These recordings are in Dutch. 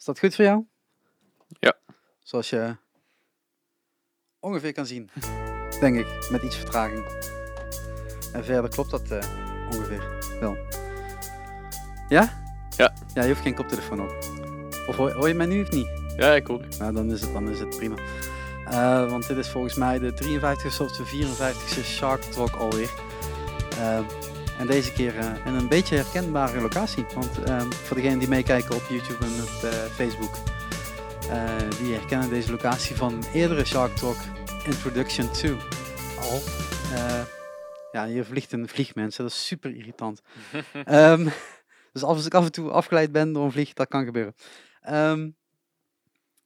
Is dat goed voor jou? Ja. Zoals je ongeveer kan zien, denk ik, met iets vertraging. En verder klopt dat eh, ongeveer wel. Ja? Ja. Ja, je hoeft geen koptelefoon op. Of hoor, hoor je mij nu of niet? Ja, ik ook. Nou, dan is het, dan is het prima. Eh, want dit is volgens mij de 53ste of de 54ste Shark Talk alweer. Eh, en deze keer eh, in een beetje herkenbare locatie. Want ehm, voor degenen die meekijken op YouTube en op eh, Facebook, eh, die herkennen deze locatie van een eerdere Shark Talk Introduction 2 al. Eh, ja, hier vliegt een vliegmens, dat is super irritant. Ehm, dus als ik af en toe afgeleid ben door een vlieg, dat kan gebeuren. Ehm,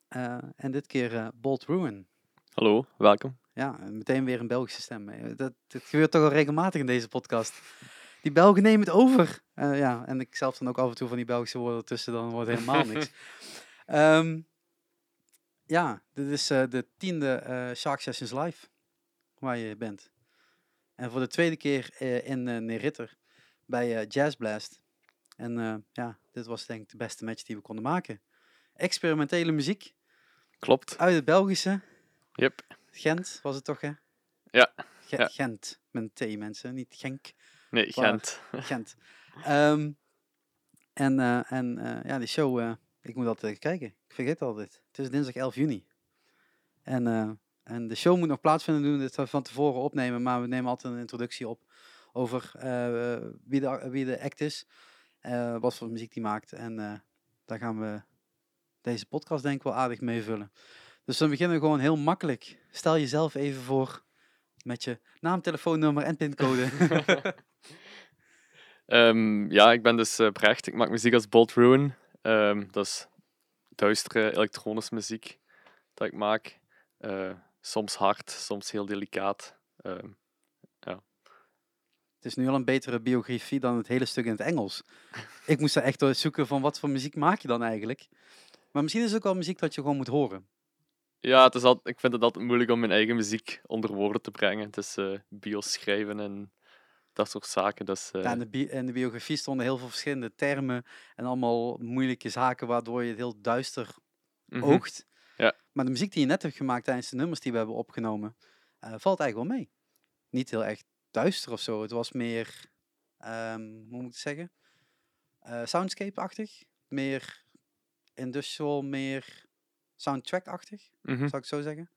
eh, en dit keer eh, Bolt Ruin. Hallo, welkom. Ja, en meteen weer een Belgische stem. Dat, dat gebeurt toch al regelmatig in deze podcast. Die Belgen nemen het over. Eh, ja, en ik zelf dan ook af en toe van die Belgische woorden tussen, dan wordt helemaal niks. Ehm, ja, dit is eh, de tiende eh, Shark Sessions Live waar je bent. En voor de tweede keer in uh, Neritter bij Jazz Blast. En ja, dit was denk ik de beste match die we konden maken. Experimentele muziek Klopt. uit het Belgische. Yep. Gent was het toch, hè? Ja, ja. Gent, met T, mensen, niet Genk. Nee? Gent. Gent. Ehm, en eh, en eh, ja, die show, eh, ik moet altijd kijken. Ik vergeet altijd. Het is dinsdag 11 juni. En, en de show moet nog plaatsvinden, doen we dit van tevoren opnemen, maar we nemen altijd een introductie op over wie, de, wie de act is, wat voor muziek die maakt. En daar gaan we deze podcast denk ik wel aardig mee vullen. Dus dan beginnen we gewoon heel makkelijk. Stel jezelf even voor met je naam, telefoonnummer en pincode. Ehm, ja, ik ben dus eh, Brecht. Ik maak muziek als Bolt Ruin. Ehm, dat is duistere elektronische muziek dat ik maak. Eh, soms hard, soms heel delicaat. Ehm, Het is nu al een betere biografie dan het hele stuk in het Engels. Ik moest er echt door zoeken van wat voor muziek maak je dan eigenlijk. Maar misschien is het ook wel muziek dat je gewoon moet horen. ja, het is al, ik vind het altijd moeilijk om mijn eigen muziek onder woorden te brengen. Het is eh bios schrijven en dat soort zaken. Dus, eh, Ja, in, de bi- in de biografie stonden heel veel verschillende termen en allemaal moeilijke zaken waardoor je het heel duister mhm. oogt. Ja. Maar de muziek die je net hebt gemaakt tijdens de nummers die we hebben opgenomen, eh, valt eigenlijk wel mee. Niet heel echt duister of zo. Het was meer, ehm, hoe moet ik het zeggen? Eh, Soundscape-achtig. Meer industrial, meer soundtrack-achtig, Mhm. zou ik zo zeggen.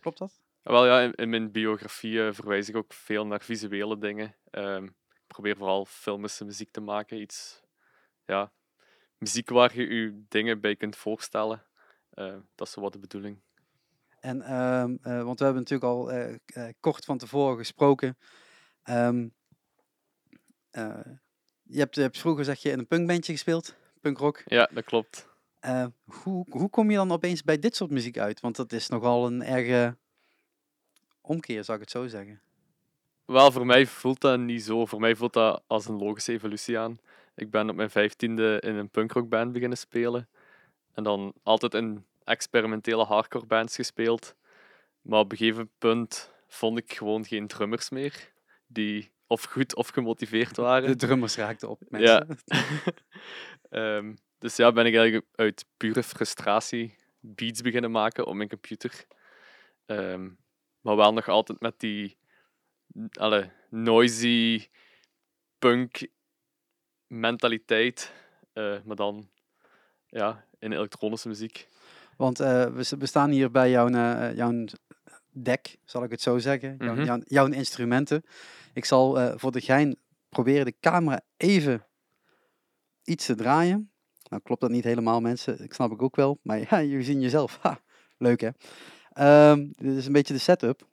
Klopt dat? Wel ja, in, in mijn biografie eh, verwijs ik ook veel naar visuele dingen. Ehm, ik probeer vooral filmische muziek te maken. Iets, ja, muziek waar je je dingen bij kunt voorstellen. Eh, dat is wat de bedoeling. En, ehm, eh, want we hebben natuurlijk al eh, kort van tevoren gesproken. Ehm, je, hebt, je hebt vroeger, zeg je, in een punkbandje gespeeld, punkrock. Ja, dat klopt. Hoe, hoe kom je dan opeens bij dit soort muziek uit? Want dat is nogal een erge omkeer, zou ik het zo zeggen. Wel, voor mij voelt dat niet zo. Voor mij voelt dat als een logische evolutie aan. Ik ben op mijn vijftiende in een punkrockband beginnen spelen. En dan altijd in experimentele hardcore bands gespeeld. Maar op een gegeven punt vond ik gewoon geen drummers meer. Die of goed of gemotiveerd waren. De drummers raakten op, mensen. Ja. Ehm, dus ja, ben ik eigenlijk uit pure frustratie beats beginnen maken op mijn computer. Ehm, maar wel nog altijd met die alle, noisy punk mentaliteit. eh, maar dan ja, in elektronische muziek. Want eh, we, staan hier bij jouw, eh, jouw deck, zal ik het zo zeggen. Jouw, Mhm. jouw, jouw instrumenten. Ik zal voor de gein proberen de camera even iets te draaien. Nou klopt dat niet helemaal mensen, ik snap ik ook wel. Maar ja, jullie zien jezelf. Ha, leuk hè. Ehm, dit is een beetje de setup.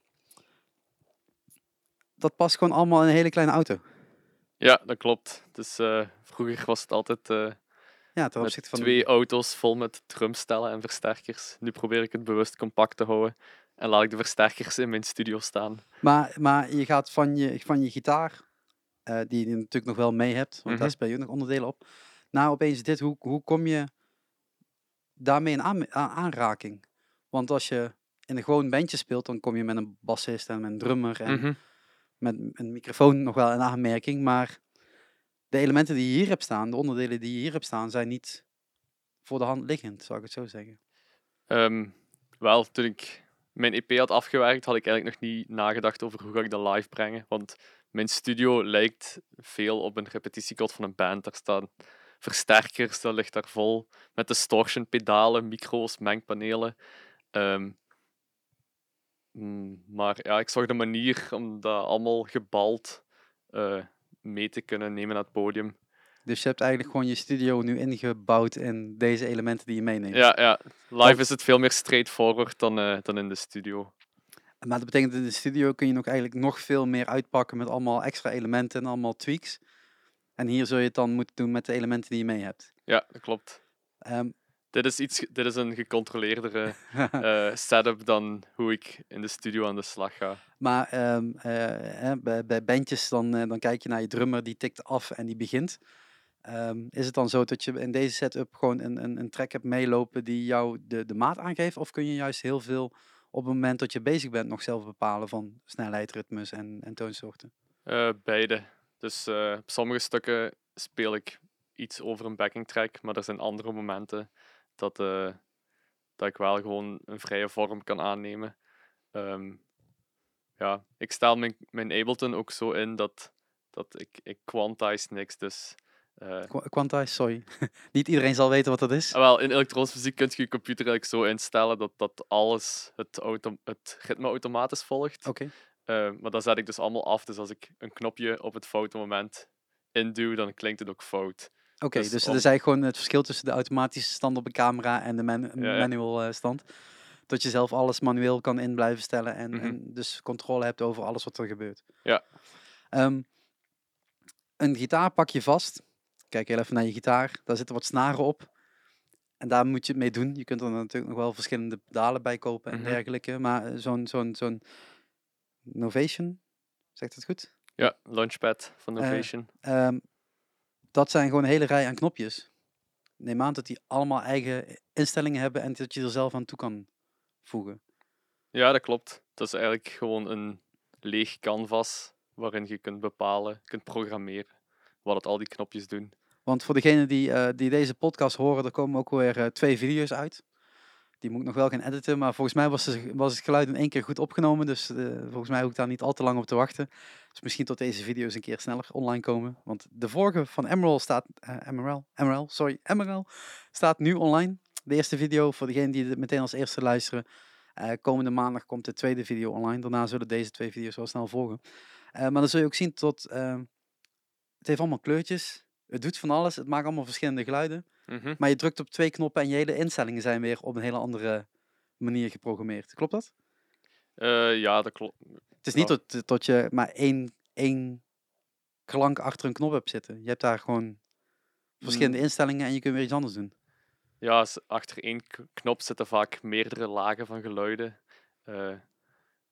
Dat past gewoon allemaal in een hele kleine auto. Ja, dat klopt. Dus eh, vroeger was het altijd eh, Ja, ten met opzichte van... twee auto's vol met drumstellen en versterkers. Nu probeer ik het bewust compact te houden. En laat ik de versterkers in mijn studio staan. Maar, maar je gaat van je, van je gitaar, eh, die je natuurlijk nog wel mee hebt, want daar Mhm. speel je ook nog onderdelen op, naar opeens dit. Hoe, hoe kom je daarmee in aan, aan- aanraking? Want als je in een gewoon bandje speelt, dan kom je met een bassist en met een drummer en Mhm. met een microfoon nog wel in aanmerking. Maar de elementen die je hier hebt staan, de onderdelen die je hier hebt staan, zijn niet voor de hand liggend, zou ik het zo zeggen. Ehm, wel, toen ik mijn EP had afgewerkt, had ik eigenlijk nog niet nagedacht over hoe ga ik dat live brengen. Want mijn studio lijkt veel op een repetitiekot van een band. Daar staan versterkers, dat ligt daar vol. Met distortion pedalen, micro's, mengpanelen. Ehm, mm, maar ja, ik zag de manier om dat allemaal gebald eh, mee te kunnen nemen naar het podium. Dus je hebt eigenlijk gewoon je studio nu ingebouwd in deze elementen die je meeneemt. Ja, ja. live is het veel meer straightforward dan, eh, dan in de studio. Maar dat betekent in de studio kun je nog eigenlijk nog veel meer uitpakken met allemaal extra elementen en allemaal tweaks. En hier zul je het dan moeten doen met de elementen die je mee hebt. Ja, dat klopt. Ehm, Dit is, iets, dit is een gecontroleerdere eh, setup dan hoe ik in de studio aan de slag ga. maar ehm, eh, bij, bij bandjes dan, eh, dan kijk je naar je drummer, die tikt af en die begint. Ehm, is het dan zo dat je in deze setup gewoon een, een, een track hebt meelopen die jou de, de maat aangeeft? Of kun je juist heel veel op het moment dat je bezig bent nog zelf bepalen van snelheid, ritmes en, en toonsoorten? Beide. Dus op sommige stukken speel ik iets over een backing track, maar er zijn andere momenten dat, eh, dat ik wel gewoon een vrije vorm kan aannemen. Ehm, ja, ik stel mijn, mijn Ableton ook zo in dat, dat ik, ik quantize niks. Dus eh, Qu- Quantize, sorry. Niet iedereen zal weten wat dat is. Ah, wel, in elektronische muziek kun je je computer eigenlijk zo instellen dat, dat alles het, auto het ritme automatisch volgt. Oké. Eh, maar dat zet ik dus allemaal af. Dus als ik een knopje op het foute moment induw, dan klinkt het ook fout. Oké, Dus dus er is eigenlijk gewoon het verschil tussen de automatische stand op een camera en de man- Ja, ja. manual eh, stand. Dat je zelf alles manueel kan in blijven stellen en, Mhm. en dus controle hebt over alles wat er gebeurt. Ja. Ehm, een gitaar pak je vast. Kijk heel even naar je gitaar. Daar zitten wat snaren op. En daar moet je het mee doen. Je kunt er natuurlijk nog wel verschillende pedalen bij kopen en Mhm. dergelijke. Maar eh, zo'n zo'n zo'n Novation, zegt het goed? Ja, Launchpad van Eh, Novation. Ehm, dat zijn gewoon een hele rij aan knopjes. Neem aan dat die allemaal eigen instellingen hebben en dat je er zelf aan toe kan voegen. Ja, dat klopt. Dat is eigenlijk gewoon een leeg canvas waarin je kunt bepalen, kunt programmeren wat het al die knopjes doen. Want voor degenen die, eh, die deze podcast horen, er komen ook weer eh, twee video's uit. Die moet ik nog wel gaan editen, maar volgens mij was, de- was het geluid in één keer goed opgenomen. Dus eh, volgens mij hoef ik daar niet al te lang op te wachten. Dus misschien tot deze video's een keer sneller online komen. Want de vorige van Emerald staat, eh Emerald, Emerald, sorry, Emerald, staat nu online. De eerste video, voor degenen die dit meteen als eerste luisteren. eh, komende maandag komt de tweede video online. Daarna zullen deze twee video's wel snel volgen. Maar dan zul je ook zien tot, het heeft allemaal kleurtjes. Het doet van alles. Het maakt allemaal verschillende geluiden. Mhm. Maar je drukt op twee knoppen en je hele instellingen zijn weer op een hele andere manier geprogrammeerd. Klopt dat? Eh, ja, dat klopt. Het is niet Ja. tot, tot je maar één, één klank achter een knop hebt zitten. Je hebt daar gewoon verschillende Mm. instellingen en je kunt weer iets anders doen. Ja, achter één knop zitten vaak meerdere lagen van geluiden. Eh,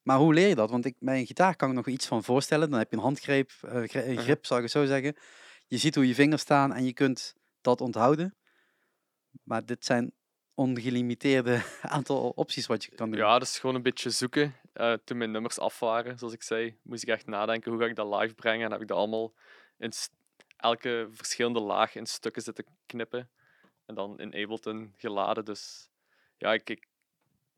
Maar hoe leer je dat? Want ik, bij een gitaar kan ik nog iets van voorstellen. Dan heb je een handgreep, eh, een Mhm. grip, zou ik het zo zeggen. Je ziet hoe je vingers staan en je kunt dat onthouden. Maar dit zijn ongelimiteerde aantal opties wat je kan doen. ja, dat is gewoon een beetje zoeken. Eh, toen mijn nummers af waren, zoals ik zei, moest ik echt nadenken hoe ga ik dat live brengen. En heb ik dat allemaal in elke verschillende laag in stukken zitten knippen. En dan in Ableton geladen. Dus ja, ik, ik,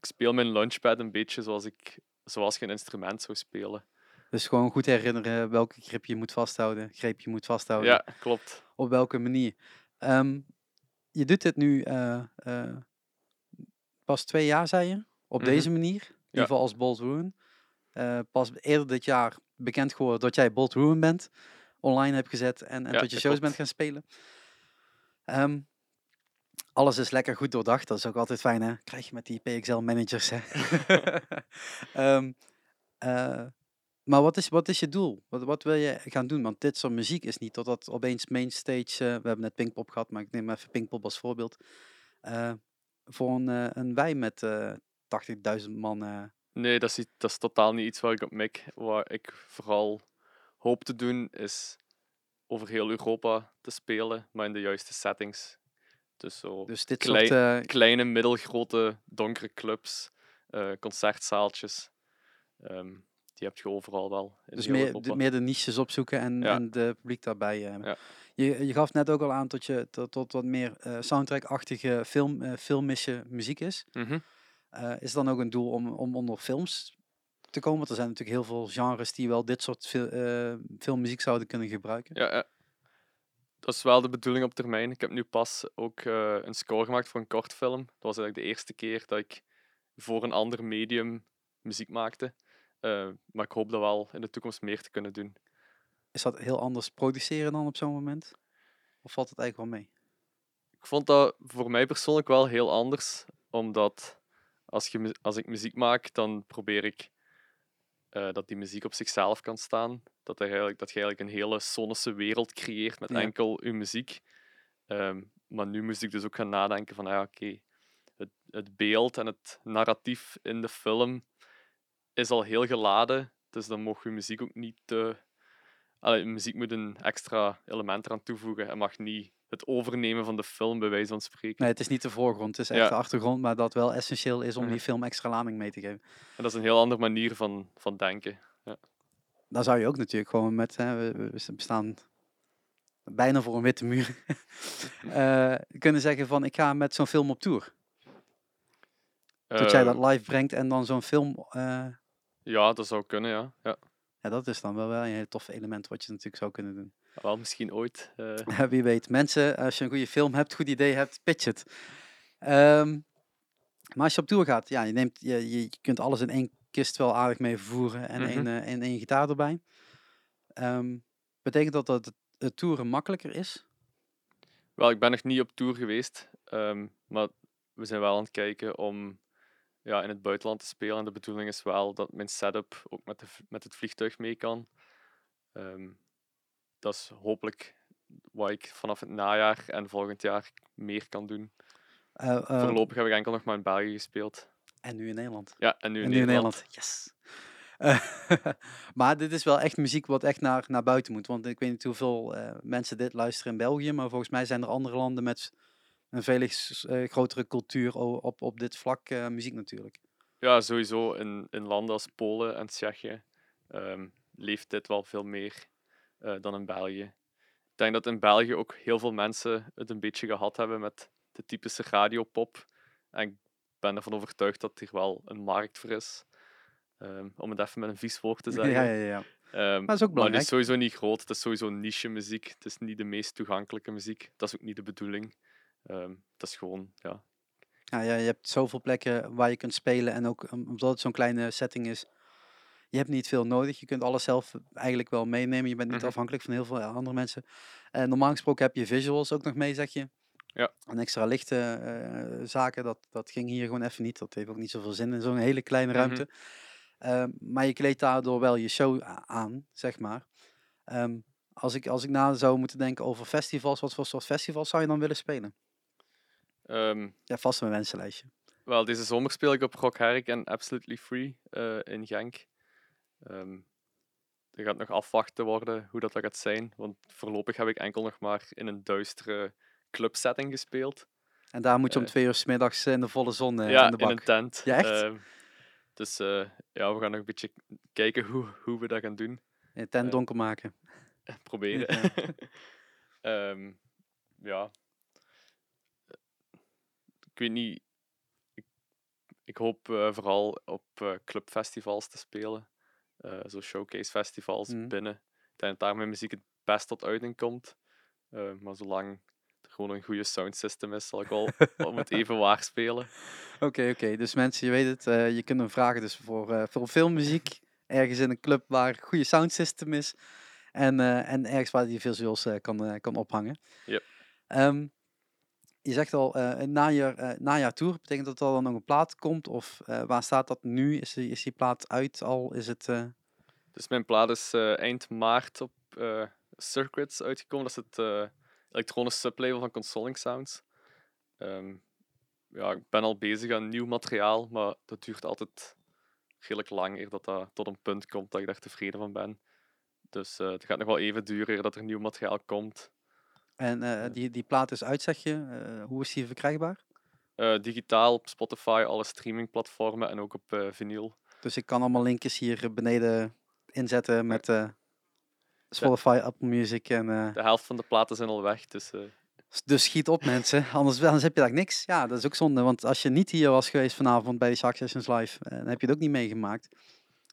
speel mijn launchpad een beetje zoals, ik, zoals je een instrument zou spelen. Dus gewoon goed herinneren welke grip je moet vasthouden, greep je moet vasthouden, Ja, klopt. op welke manier. Ehm, je doet dit nu eh, eh, pas twee jaar, zei je, op Mhm. deze manier, in ieder Ja. geval als Bolt Ruin. Eh, pas eerder dit jaar bekend geworden dat jij Ruin bent, online hebt gezet en, en Ja, tot je shows klopt. bent gaan spelen. Ehm, alles is lekker goed doordacht, dat is ook altijd fijn hè, krijg je met die PXL-managers hè. Ehm, eh, maar wat is, wat is je doel? Wat, wat wil je gaan doen? Want dit soort muziek is niet dat dat opeens mainstage... eh, we hebben net Pinkpop gehad, maar ik neem even Pinkpop als voorbeeld. eh, voor een, eh, een wij met eh 80.000 man... Nee, dat is, niet- dat is totaal niet iets waar ik op mik. Waar ik vooral hoop te doen, is over heel Europa te spelen, maar in de juiste settings. Dus zo dus dit Klei- soort... kleine, middelgrote, donkere clubs, concertzaaltjes. Ehm, die heb je overal wel dus meer, de, meer de niches opzoeken en, Ja. en de publiek daarbij. eh. Ja. Je, je gaf net ook al aan tot je tot, tot wat meer eh, soundtrack-achtige film, eh, filmische muziek is. Mhm. Eh, is het dan ook een doel om, om onder films te komen? Want er zijn natuurlijk heel veel genres die wel dit soort fil- filmmuziek zouden kunnen gebruiken. Ja, ja. Dat is wel de bedoeling op termijn. Ik heb nu pas ook een score gemaakt voor een kortfilm. Dat was eigenlijk de eerste keer dat ik voor een ander medium muziek maakte. Eh, maar ik hoop dat wel in de toekomst meer te kunnen doen. Is dat heel anders produceren dan op zo'n moment? Of valt het eigenlijk wel mee? Ik vond dat voor mij persoonlijk wel heel anders, omdat als, je, als ik muziek maak, dan probeer ik eh, dat die muziek op zichzelf kan staan. Dat, er eigenlijk, dat je eigenlijk een hele sonische wereld creëert met Ja. enkel je muziek. Ehm, maar nu moest ik dus ook gaan nadenken van, ah ja, oké, het, het beeld en het narratief in de film is al heel geladen, dus dan mag je muziek ook niet te... Allee, muziek moet een extra element eraan toevoegen en mag niet het overnemen van de film, bij wijze van spreken. Nee, het is niet de voorgrond, het is echt Ja. de achtergrond, maar dat wel essentieel is om die film extra lading mee te geven. En dat is een heel andere manier van, van denken. Dan zou je ook natuurlijk gewoon met, hè, we, staan bijna voor een witte muur, eh, kunnen zeggen van ik ga met zo'n film op tour. Dat jij dat Eh, live brengt en dan zo'n film, eh, Ja, dat zou kunnen, ja. ja. ja, dat is dan wel, wel een heel tof element wat je natuurlijk zou kunnen doen. Wel, misschien ooit. eh, wie weet. Mensen, als je een goede film hebt, goed idee hebt, pitch het. Ehm, maar als je op tour gaat, ja, je, neemt, je, je, je kunt alles in één kist wel aardig mee vervoeren en, Mhm. één, eh, en één gitaar erbij. Ehm, betekent dat dat het, het toeren makkelijker is? Wel, ik ben nog niet op tour geweest, ehm, maar we zijn wel aan het kijken om ja, in het buitenland te spelen. En de bedoeling is wel dat mijn setup ook met, de, met het vliegtuig mee kan. Ehm, dat is hopelijk wat ik vanaf het najaar en volgend jaar meer kan doen. Eh, eh, Voorlopig heb ik enkel nog maar in België gespeeld. en nu in Nederland. Ja, en nu in en nu in Nederland. Yes. Eh, maar dit is wel echt muziek wat echt naar, naar buiten moet. Want ik weet niet hoeveel mensen dit luisteren in België. Maar volgens mij zijn er andere landen met een veel eh, grotere cultuur op, op dit vlak eh, muziek natuurlijk. Ja, sowieso in, in landen als Polen en Tsjechië ehm, leeft dit wel veel meer eh, dan in België. Ik denk dat in België ook heel veel mensen het een beetje gehad hebben met de typische radiopop. En ik ben ervan overtuigd dat er wel een markt voor is. Ehm, om het even met een vies woord te zeggen. Ja, ja, ja. Ehm, dat is ook maar het is sowieso niet groot. Het is sowieso niche muziek. Het is niet de meest toegankelijke muziek. Dat is ook niet de bedoeling. Ehm dat is gewoon, ja, Ja, ja, je hebt zoveel plekken waar je kunt spelen. En ook om- omdat het zo'n kleine setting is, je hebt niet veel nodig. Je kunt alles zelf eigenlijk wel meenemen. Je bent niet Mhm. afhankelijk van heel veel andere mensen. En normaal gesproken heb je visuals ook nog mee, zeg je. Ja. En extra lichte eh, zaken, dat, dat ging hier gewoon even niet. Dat heeft ook niet zoveel zin in zo'n hele kleine Mhm. ruimte. Ehm, maar je kleedt daardoor wel je show aan, zeg maar. Ehm, als, ik, als ik na zou moeten denken over festivals, wat voor soort festivals zou je dan willen spelen? Ehm, Ja, vast een wensenlijstje. Wel, deze zomer speel ik op Rock Herk en Absolutely Free eh, in Genk. Ehm er gaat nog afwachten worden hoe dat, dat gaat zijn, want voorlopig heb ik enkel nog maar in een duistere clubsetting gespeeld. En daar moet je om Eh, twee uur 's middags in de volle zon eh, ja, in de bak. in een tent. Ja, echt? Ehm, dus ja, we gaan nog een beetje kijken hoe, hoe we dat gaan doen. In de tent donker maken. Proberen. Ja. Ja. Ik weet niet. Ik, ik hoop eh, vooral op eh, clubfestivals te spelen. Eh, zo showcase festivals Mhm. binnen. Ik denk dat daar mijn muziek het best tot uiting komt. Maar zolang er gewoon een goede soundsystem is, zal ik wel om het even waar spelen. Oké, oké. Dus mensen, je weet het. je kunt hem vragen dus voor, voor filmmuziek. Ergens in een club waar een goede soundsystem is. En, en ergens waar die visuals kan, kan ophangen. Yep. Ehm, je zegt al, eh na, je, na tour, betekent dat er dan nog een plaat komt? Of eh, waar staat dat nu? Is die, is die plaat uit al? Is het... eh, Dus mijn plaat is eh, eind maart op Circuits uitgekomen. Dat is het elektronische sublabel van Consoling Sounds. Ehm, ja, ik ben al bezig aan nieuw materiaal, maar dat duurt altijd redelijk lang eer dat dat tot een punt komt dat ik daar tevreden van ben. Dus het gaat nog wel even duren eer dat er nieuw materiaal komt. En eh, die, die plaat is uit, zeg je. Eh, hoe is die verkrijgbaar? Eh, digitaal op Spotify, alle streamingplatformen en ook op vinyl. Dus ik kan allemaal linkjes hier beneden inzetten met... Spotify, Apple Music en... De helft van de platen zijn al weg, dus... Dus schiet op mensen, anders, anders heb je daar niks. Ja, dat is ook zonde, want als je niet hier was geweest vanavond bij de Shark Sessions Live, dan heb je het ook niet meegemaakt.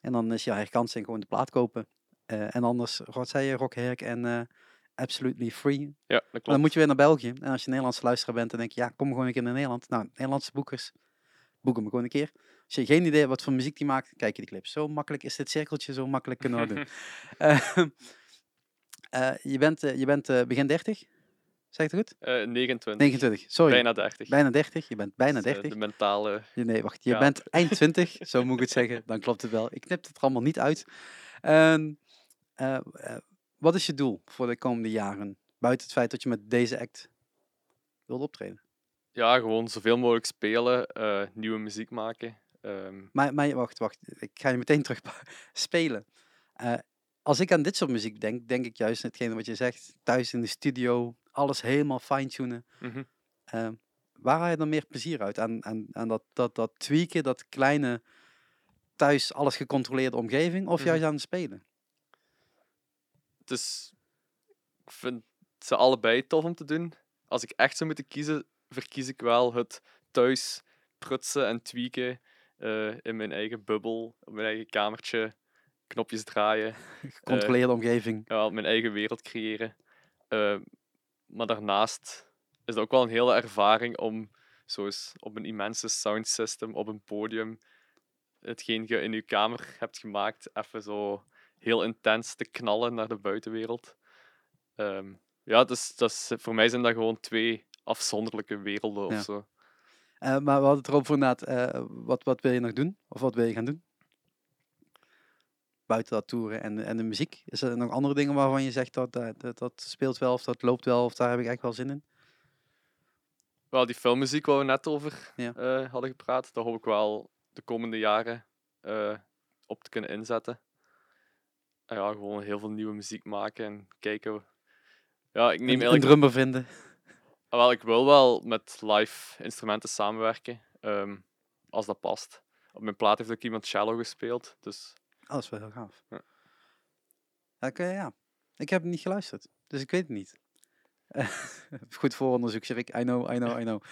En dan is je herkansing gewoon de plaat kopen. En anders, wat zei je, Rock Herk en Absolutely Free. ja, dat Maar klopt. dan moet je weer naar België. En als je Nederlandse luisteraar bent, dan denk je, ja, kom gewoon een keer naar Nederland. Nou, Nederlandse boekers, boek hem gewoon een keer. Als je geen idee hebt wat voor muziek die maakt, kijk je die clip. Zo makkelijk is dit cirkeltje, zo makkelijk kunnen we doen. Eh, eh, je bent, eh, je bent eh, begin 30, zeg ik het goed? Eh, 29. 29, sorry. Bijna 30. Bijna 30, je bent bijna Dus, eh, 30. De mentale... Nee, wacht, je Ja. bent eind 20, zo moet ik het zeggen. Dan klopt het wel. Ik knip het er allemaal niet uit. Eh, eh, wat is je doel voor de komende jaren? Buiten het feit dat je met deze act wilt optreden. Ja, gewoon zoveel mogelijk spelen, eh, nieuwe muziek maken. Ehm, Maar, maar wacht, wacht. Ik ga je meteen terug spelen. Eh, als ik aan dit soort muziek denk, denk ik juist hetgene wat je zegt. Thuis in de studio, alles helemaal fine-tunen. mhm. Ehm, waar haal je dan meer plezier uit? Aan, aan, aan dat, dat, dat tweaken, dat kleine thuis alles gecontroleerde omgeving? Of Mhm. juist aan het spelen? Dus ik vind ze allebei tof om te doen. Als ik echt zou moeten kiezen, verkies ik wel het thuis prutsen en tweaken eh, in mijn eigen bubbel, op mijn eigen kamertje, knopjes draaien, Gecontroleerde omgeving. ja, mijn eigen wereld creëren. Eh, maar daarnaast is het ook wel een hele ervaring om zoals op een immense sound system op een podium hetgeen je in je kamer hebt gemaakt, even zo heel intens te knallen naar de buitenwereld. Ehm, ja, dus, voor mij zijn dat gewoon twee afzonderlijke werelden Ja. of zo. Eh, maar we hadden het erover inderdaad. eh, wat, wat wil je nog doen? Of wat wil je gaan doen? Buiten dat toeren en, en de muziek. Is er nog andere dingen waarvan je zegt dat, dat, dat, dat speelt wel of dat loopt wel of daar heb ik echt wel zin in? Wel, die filmmuziek waar we net over Ja. eh, hadden gepraat, daar hoop ik wel de komende jaren op te kunnen inzetten. Ja, gewoon heel veel nieuwe muziek maken en kijken. Ja, ik neem Een, een eigenlijk drummer vinden. Ah, Wel, ik wil wel met live instrumenten samenwerken, ehm, als dat past. Op mijn plaat heeft ook iemand cello gespeeld, dus Oh, dat is wel heel gaaf. Ja. Oké, ja. Ik heb niet geluisterd, dus ik weet het niet. Goed vooronderzoek, zeg ik. I know, I know, I know.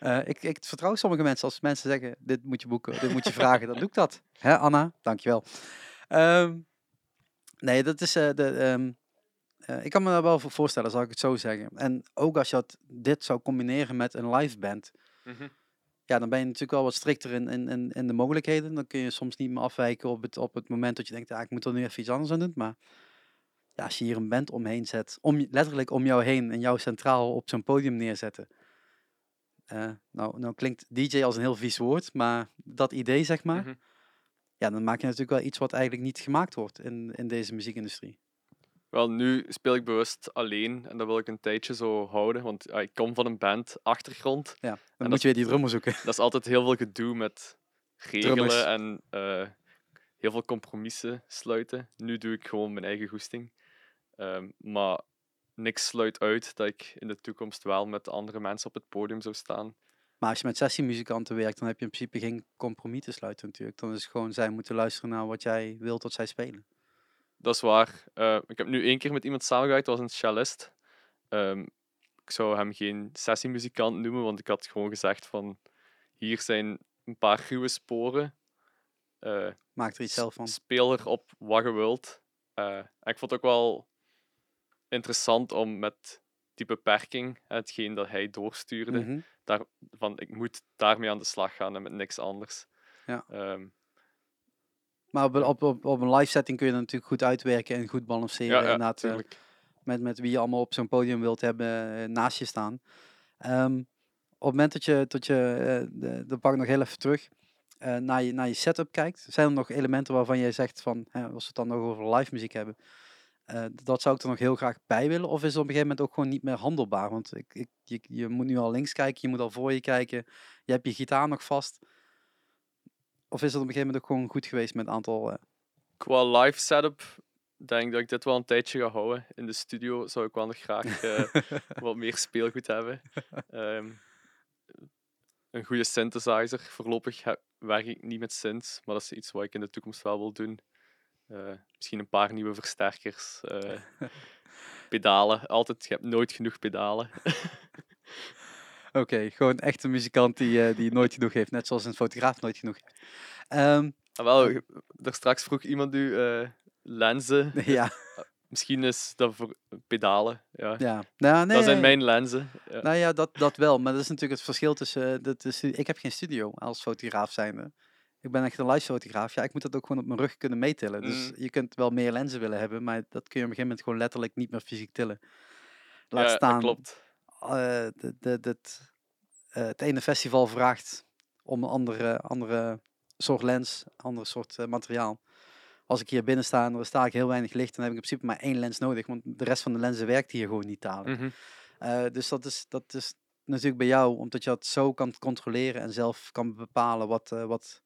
Eh, ik, ik vertrouw sommige mensen. Als mensen zeggen, dit moet je boeken, dit moet je vragen, dan doe ik dat. Hè, Anna? Dankjewel. Ehm nee, dat is... eh, de, ehm, eh, ik kan me daar wel voor voorstellen, zal ik het zo zeggen. En ook als je dat, dit zou combineren met een live band, ja, dan ben je natuurlijk wel wat strikter in, in, in, de mogelijkheden. Dan kun je soms niet meer afwijken op het, op het moment dat je denkt, ja, ik moet er nu even iets anders aan doen. Maar ja, als je hier een band omheen zet, om, letterlijk om jou heen en jou centraal op zo'n podium neerzetten. Eh, nou, nou klinkt DJ als een heel vies woord, maar dat idee zeg maar. Mhm. Ja, dan maak je natuurlijk wel iets wat eigenlijk niet gemaakt wordt in, in deze muziekindustrie. Wel, nu speel ik bewust alleen en dat wil ik een tijdje zo houden, want ja, ik kom van een band achtergrond. Ja, dan dat moet is- je weer die drummer zoeken. Dat is altijd heel veel gedoe met regelen Drummers. en eh, heel veel compromissen sluiten. Nu doe ik gewoon mijn eigen goesting. Ehm, maar niks sluit uit dat ik in de toekomst wel met andere mensen op het podium zou staan. Maar als je met sessiemuzikanten werkt, dan heb je in principe geen compromis te sluiten natuurlijk. Dan is het gewoon, zij moeten luisteren naar wat jij wilt dat zij spelen. Dat is waar. Eh, ik heb nu één keer met iemand samengewerkt, dat was een cellist. Ehm, ik zou hem geen sessiemuzikant noemen, want ik had gewoon gezegd van... Hier zijn een paar ruwe sporen. Eh, Maak er iets zelf van. speel er op wat je wilt. Eh, en ik vond het ook wel interessant om met die beperking, hetgeen dat hij doorstuurde, Mhm. Daar, van ik moet daarmee aan de slag gaan en met niks anders. Ja. Ehm, Maar op, een- op, op, op een live setting kun je dat natuurlijk goed uitwerken en goed balanceren. ja, ja, inderdaad, eh, met, met wie je allemaal op zo'n podium wilt hebben eh, naast je staan. Ehm, op het moment dat je, dat je eh, de, de pak nog heel even terug, naar, je, naar je setup kijkt, zijn er nog elementen waarvan jij zegt van, hè, als we het dan nog over live muziek hebben, eh, dat zou ik er nog heel graag bij willen? Of is het op een gegeven moment ook gewoon niet meer handelbaar? Want ik, ik, je, je moet nu al links kijken, je moet al voor je kijken, je hebt je gitaar nog vast. Of is het op een gegeven moment ook gewoon goed geweest met een aantal... eh, Qua live setup denk ik dat ik dit wel een tijdje ga houden. In de studio zou ik wel nog graag eh, wat meer speelgoed hebben. Ehm, een goede synthesizer. Voorlopig he- werk ik niet met synths, maar dat is iets wat ik in de toekomst wel wil doen. Eh, misschien een paar nieuwe versterkers. eh, pedalen. Altijd, je hebt nooit genoeg pedalen. Oké, gewoon echt een muzikant die, eh, die nooit genoeg heeft. Net zoals een fotograaf nooit genoeg heeft. Ah, wel, daar straks vroeg iemand u lenzen. ja, Misschien is dat voor pedalen. Ja. ja. Nou, nee, dat zijn mijn lenzen. Ja. Nou ja, dat, dat wel. Maar dat is natuurlijk het verschil tussen... dat is, ik heb geen studio als fotograaf zijnde. Ik ben echt een live fotograaf. Ja, ik moet dat ook gewoon op mijn rug kunnen meetillen. Dus Mm. je kunt wel meer lenzen willen hebben, maar dat kun je op een gegeven moment gewoon letterlijk niet meer fysiek tillen. Laat Ja, staan, dat klopt. eh, de, de, dat, eh, het ene festival vraagt om een andere, andere soort lens, ander soort eh, materiaal. Als ik hier binnen sta en er sta ik heel weinig licht, dan heb ik in principe maar één lens nodig, want de rest van de lenzen werkt hier gewoon niet dadelijk. Mhm. Eh, dus dat is, dat is natuurlijk bij jou, omdat je dat zo kan controleren en zelf kan bepalen wat, eh, wat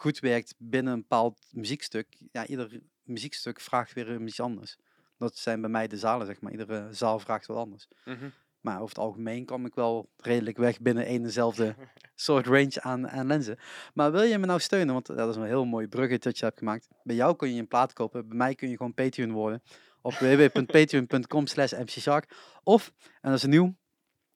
goed werkt binnen een bepaald muziekstuk. Ja, ieder muziekstuk vraagt weer een iets anders. Dat zijn bij mij de zalen, zeg maar. Iedere zaal vraagt wat anders. Mhm. Maar over het algemeen kom ik wel redelijk weg binnen één en dezelfde soort range aan, aan lenzen. Maar wil je me nou steunen? Want dat is een heel mooi bruggetje dat je hebt gemaakt. Bij jou kun je een plaat kopen. Bij mij kun je gewoon Patreon worden. Op www.patreon.com slash mcshark. Of, en dat is nieuw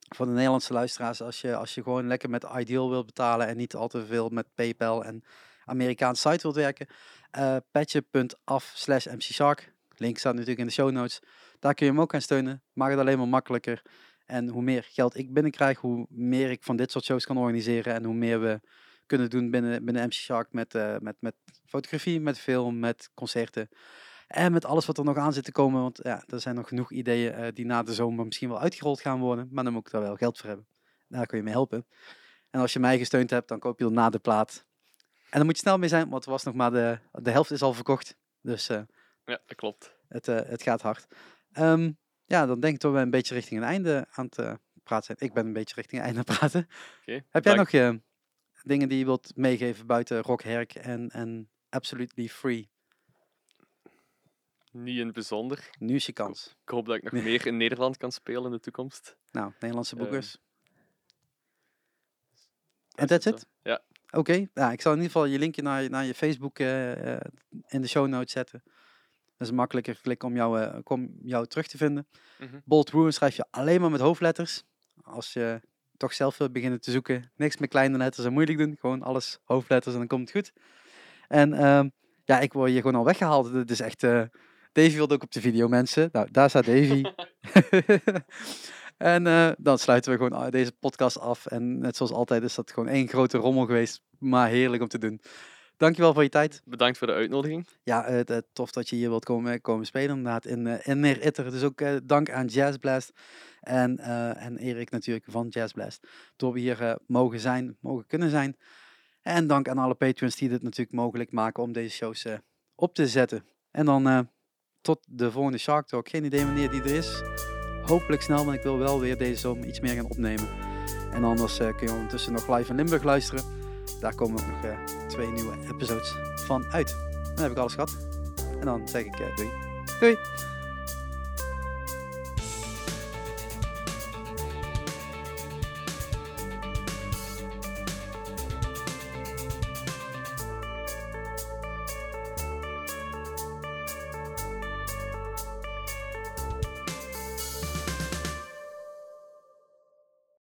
voor de Nederlandse luisteraars. Als je, als je gewoon lekker met Ideal wilt betalen. En niet al te veel met PayPal en Amerikaanse site wilt werken. eh patje.af slash mcshark. Link staat natuurlijk in de show notes. Daar kun je hem ook aan steunen. Maak het alleen maar makkelijker. En hoe meer geld ik binnenkrijg, hoe meer ik van dit soort shows kan organiseren. En hoe meer we kunnen doen binnen, binnen MC Shark met, eh, met, met fotografie, met film, met concerten. En met alles wat er nog aan zit te komen. Want ja, er zijn nog genoeg ideeën eh, die na de zomer misschien wel uitgerold gaan worden. Maar dan moet ik daar wel geld voor hebben. Daar kun je mee helpen. En als je mij gesteund hebt, dan koop je dan na de plaat. En dan moet je snel mee zijn, want er was nog maar de, de helft is al verkocht. Dus eh, Ja, dat klopt. het, eh, het gaat hard. Ehm, ja, dan denk ik dat we een beetje richting een einde aan het praten zijn. Ik ben een beetje richting een einde aan het praten. Oké, Heb jij nog eh, dingen die je wilt meegeven buiten Rock Herk en, en Absolutely Free? Niet in het bijzonder. Nu is je kans. Ik hoop dat ik nog Nee. meer in Nederland kan spelen in de toekomst. Nou, Nederlandse boekers. Dat En is that's het it? Oké, nou, ik zal in ieder geval je linkje naar, je- naar je Facebook eh, eh, in de show notes zetten. Dat is een makkelijker klik om jou, om jou terug te vinden. Mhm. Bold Ruin schrijf je alleen maar met hoofdletters. Als je toch zelf wilt beginnen te zoeken, niks met kleine letters en moeilijk doen. Gewoon alles hoofdletters en dan komt het goed. En ehm, ja, ik word hier gewoon al weggehaald. Dit is echt... Davy wilde ook op de video, mensen. Nou, daar staat Davy. en eh, dan sluiten we gewoon ah, deze podcast af. En net zoals altijd is dat gewoon één grote rommel geweest. Maar heerlijk om te doen. Dankjewel voor je tijd. bedankt voor de uitnodiging. Ja, eh, tof dat je hier wilt komen, komen spelen inderdaad in, eh, in Neer Itter. Dus ook dank aan Jazz Blast en, en Erik natuurlijk van Jazz Blast. Door we hier mogen zijn, mogen kunnen zijn. En dank aan alle patrons die dit natuurlijk mogelijk maken om deze shows op te zetten. En dan tot de volgende Shark Talk. Geen idee wanneer die er is. Hopelijk snel, want ik wil wel weer deze zomer iets meer gaan opnemen. En anders eh, kun je ondertussen nog live in Limburg luisteren. Daar komen ook nog eh, twee nieuwe episodes van uit. Dan heb ik alles gehad. En dan zeg ik eh, doei. Doei!